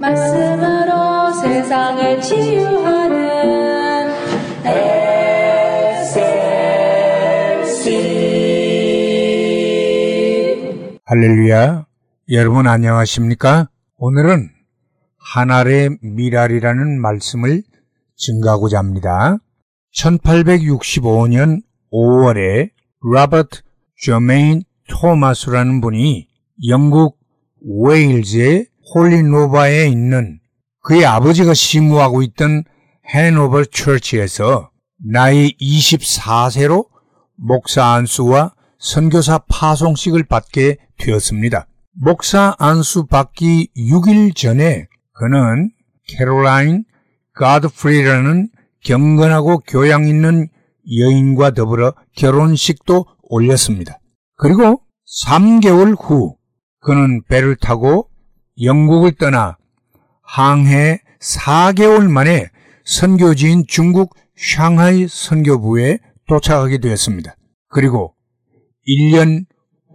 말씀으로 세상을 치유하는 SLC 할렐루야. 여러분 안녕하십니까? 오늘은 하늘의 미랄이라는 말씀을 증가하고자 합니다. 1865년 5월에 로버트 저메인 토마스라는 분이 영국 웨일즈의 홀리노바에 있는 그의 아버지가 시무하고 있던 해노버 처치에서 나이 24세로 목사 안수와 선교사 파송식을 받게 되었습니다. 목사 안수 받기 6일 전에 그는 캐롤라인 가드프리라는 경건하고 교양 있는 여인과 더불어 결혼식도 올렸습니다. 그리고 3개월 후 그는 배를 타고 영국을 떠나 항해 4개월 만에 선교지인 중국 샹하이 선교부에 도착하게 되었습니다. 그리고 1년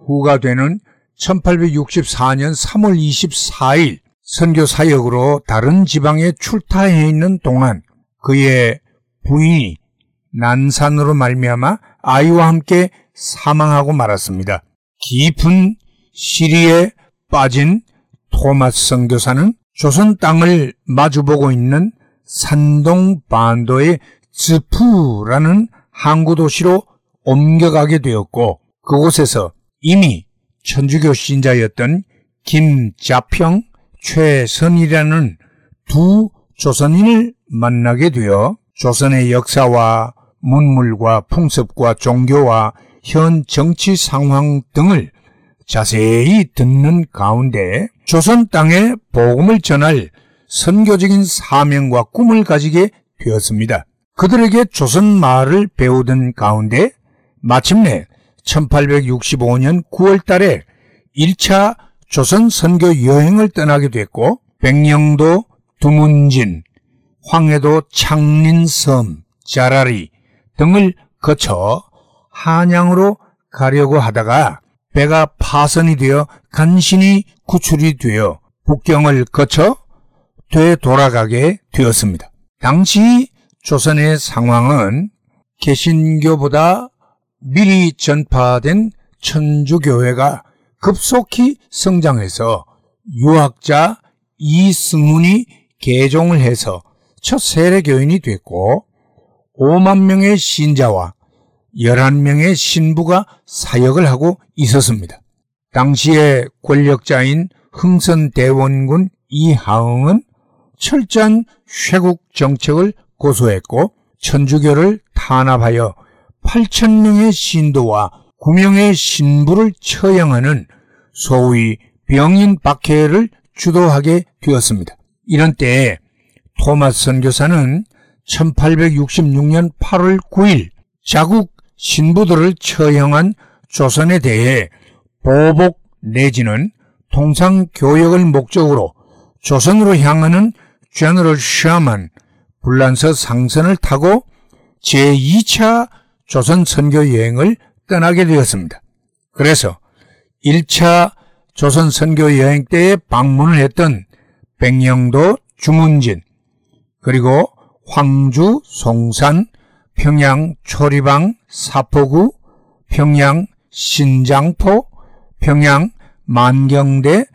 후가 되는 1864년 3월 24일 선교 사역으로 다른 지방에 출타해 있는 동안 그의 부인이 난산으로 말미암아 아이와 함께 사망하고 말았습니다. 깊은 시리에 빠진 토마스 선교사는 조선 땅을 마주보고 있는 산동 반도의 즈푸라는 항구 도시로 옮겨가게 되었고 그곳에서 이미 천주교 신자였던 김자평, 최선이라는 두 조선인을 만나게 되어 조선의 역사와 문물과 풍습과 종교와 현 정치 상황 등을 자세히 듣는 가운데 조선 땅에 복음을 전할 선교적인 사명과 꿈을 가지게 되었습니다. 그들에게 조선 말을 배우던 가운데 마침내 1865년 9월 달에 1차 조선 선교 여행을 떠나게 됐고 백령도, 두문진, 황해도 창린섬, 자라리 등을 거쳐 한양으로 가려고 하다가 배가 파선이 되어 간신히 구출이 되어 북경을 거쳐 되돌아가게 되었습니다. 당시 조선의 상황은 개신교보다 미리 전파된 천주교회가 급속히 성장해서 유학자 이승훈이 개종을 해서 첫 세례교인이 됐고 5만 명의 신자와 11명의 신부가 사역을 하고 있었습니다. 당시의 권력자인 흥선대원군 이하응은 철저한 쇄국 정책을 고수했고 천주교를 탄압하여 8천명의 신도와 9명의 신부를 처형하는 소위 병인 박해를 주도하게 되었습니다. 이런 때에 토마스 선교사는 1866년 8월 9일 자국 신부들을 처형한 조선에 대해 보복 내지는 통상교역을 목적으로 조선으로 향하는 제너럴 샤만 불란서 상선을 타고 제2차 조선 선교 여행을 떠나게 되었습니다. 그래서 1차 조선 선교 여행 때에 방문을 했던 백령도 주문진 그리고 황주 송산 평양 초리방 사포구 평양 신장포 평양 만경대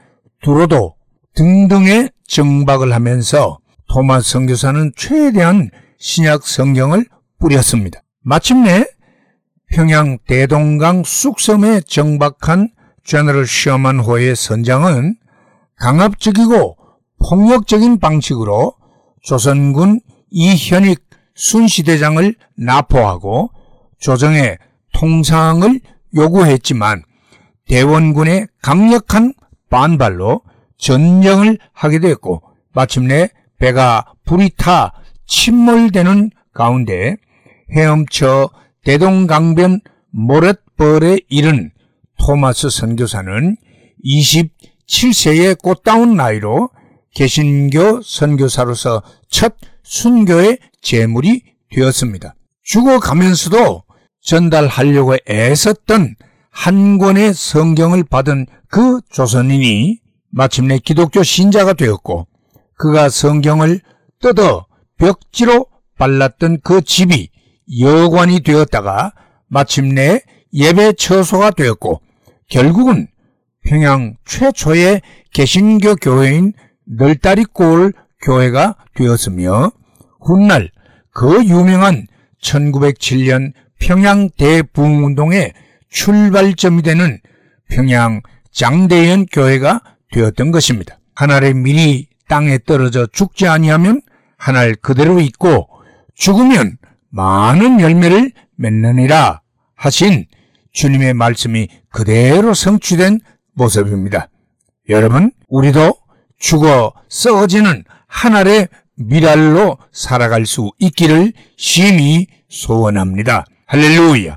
두로도 등등의 정박을 하면서 토마스 선교사는 최대한 신약 성경을 뿌렸습니다. 마침내 평양 대동강 쑥섬에 정박한 제너럴 셔먼 호의 선장은 강압적이고 폭력적인 방식으로 조선군 이현익 순시대장을 납포하고 조정의 통상을 요구했지만 대원군의 강력한 반발로 전쟁을 하게 되었고 마침내 배가 불이 타 침몰되는 가운데 헤엄쳐 대동강변 모렛벌에 이른 토마스 선교사는 27세의 꽃다운 나이로 개신교 선교사로서 첫 순교의 제물이 되었습니다. 죽어가면서도 전달하려고 애썼던 한 권의 성경을 받은 그 조선인이 마침내 기독교 신자가 되었고 그가 성경을 뜯어 벽지로 발랐던 그 집이 여관이 되었다가 마침내 예배 처소가 되었고 결국은 평양 최초의 개신교 교회인 널다리골 교회가 되었으며 훗날 그 유명한 1907년 평양 대부흥운동의 출발점이 되는 평양 장대현 교회가 되었던 것입니다. 하늘의 밀이 땅에 떨어져 죽지 아니하면 하늘 그대로 있고 죽으면 많은 열매를 맺느니라 하신 주님의 말씀이 그대로 성취된 모습입니다. 여러분, 우리도 죽어 썩어지는 하늘의 미랄로 살아갈 수 있기를 심히 소원합니다. 할렐루야.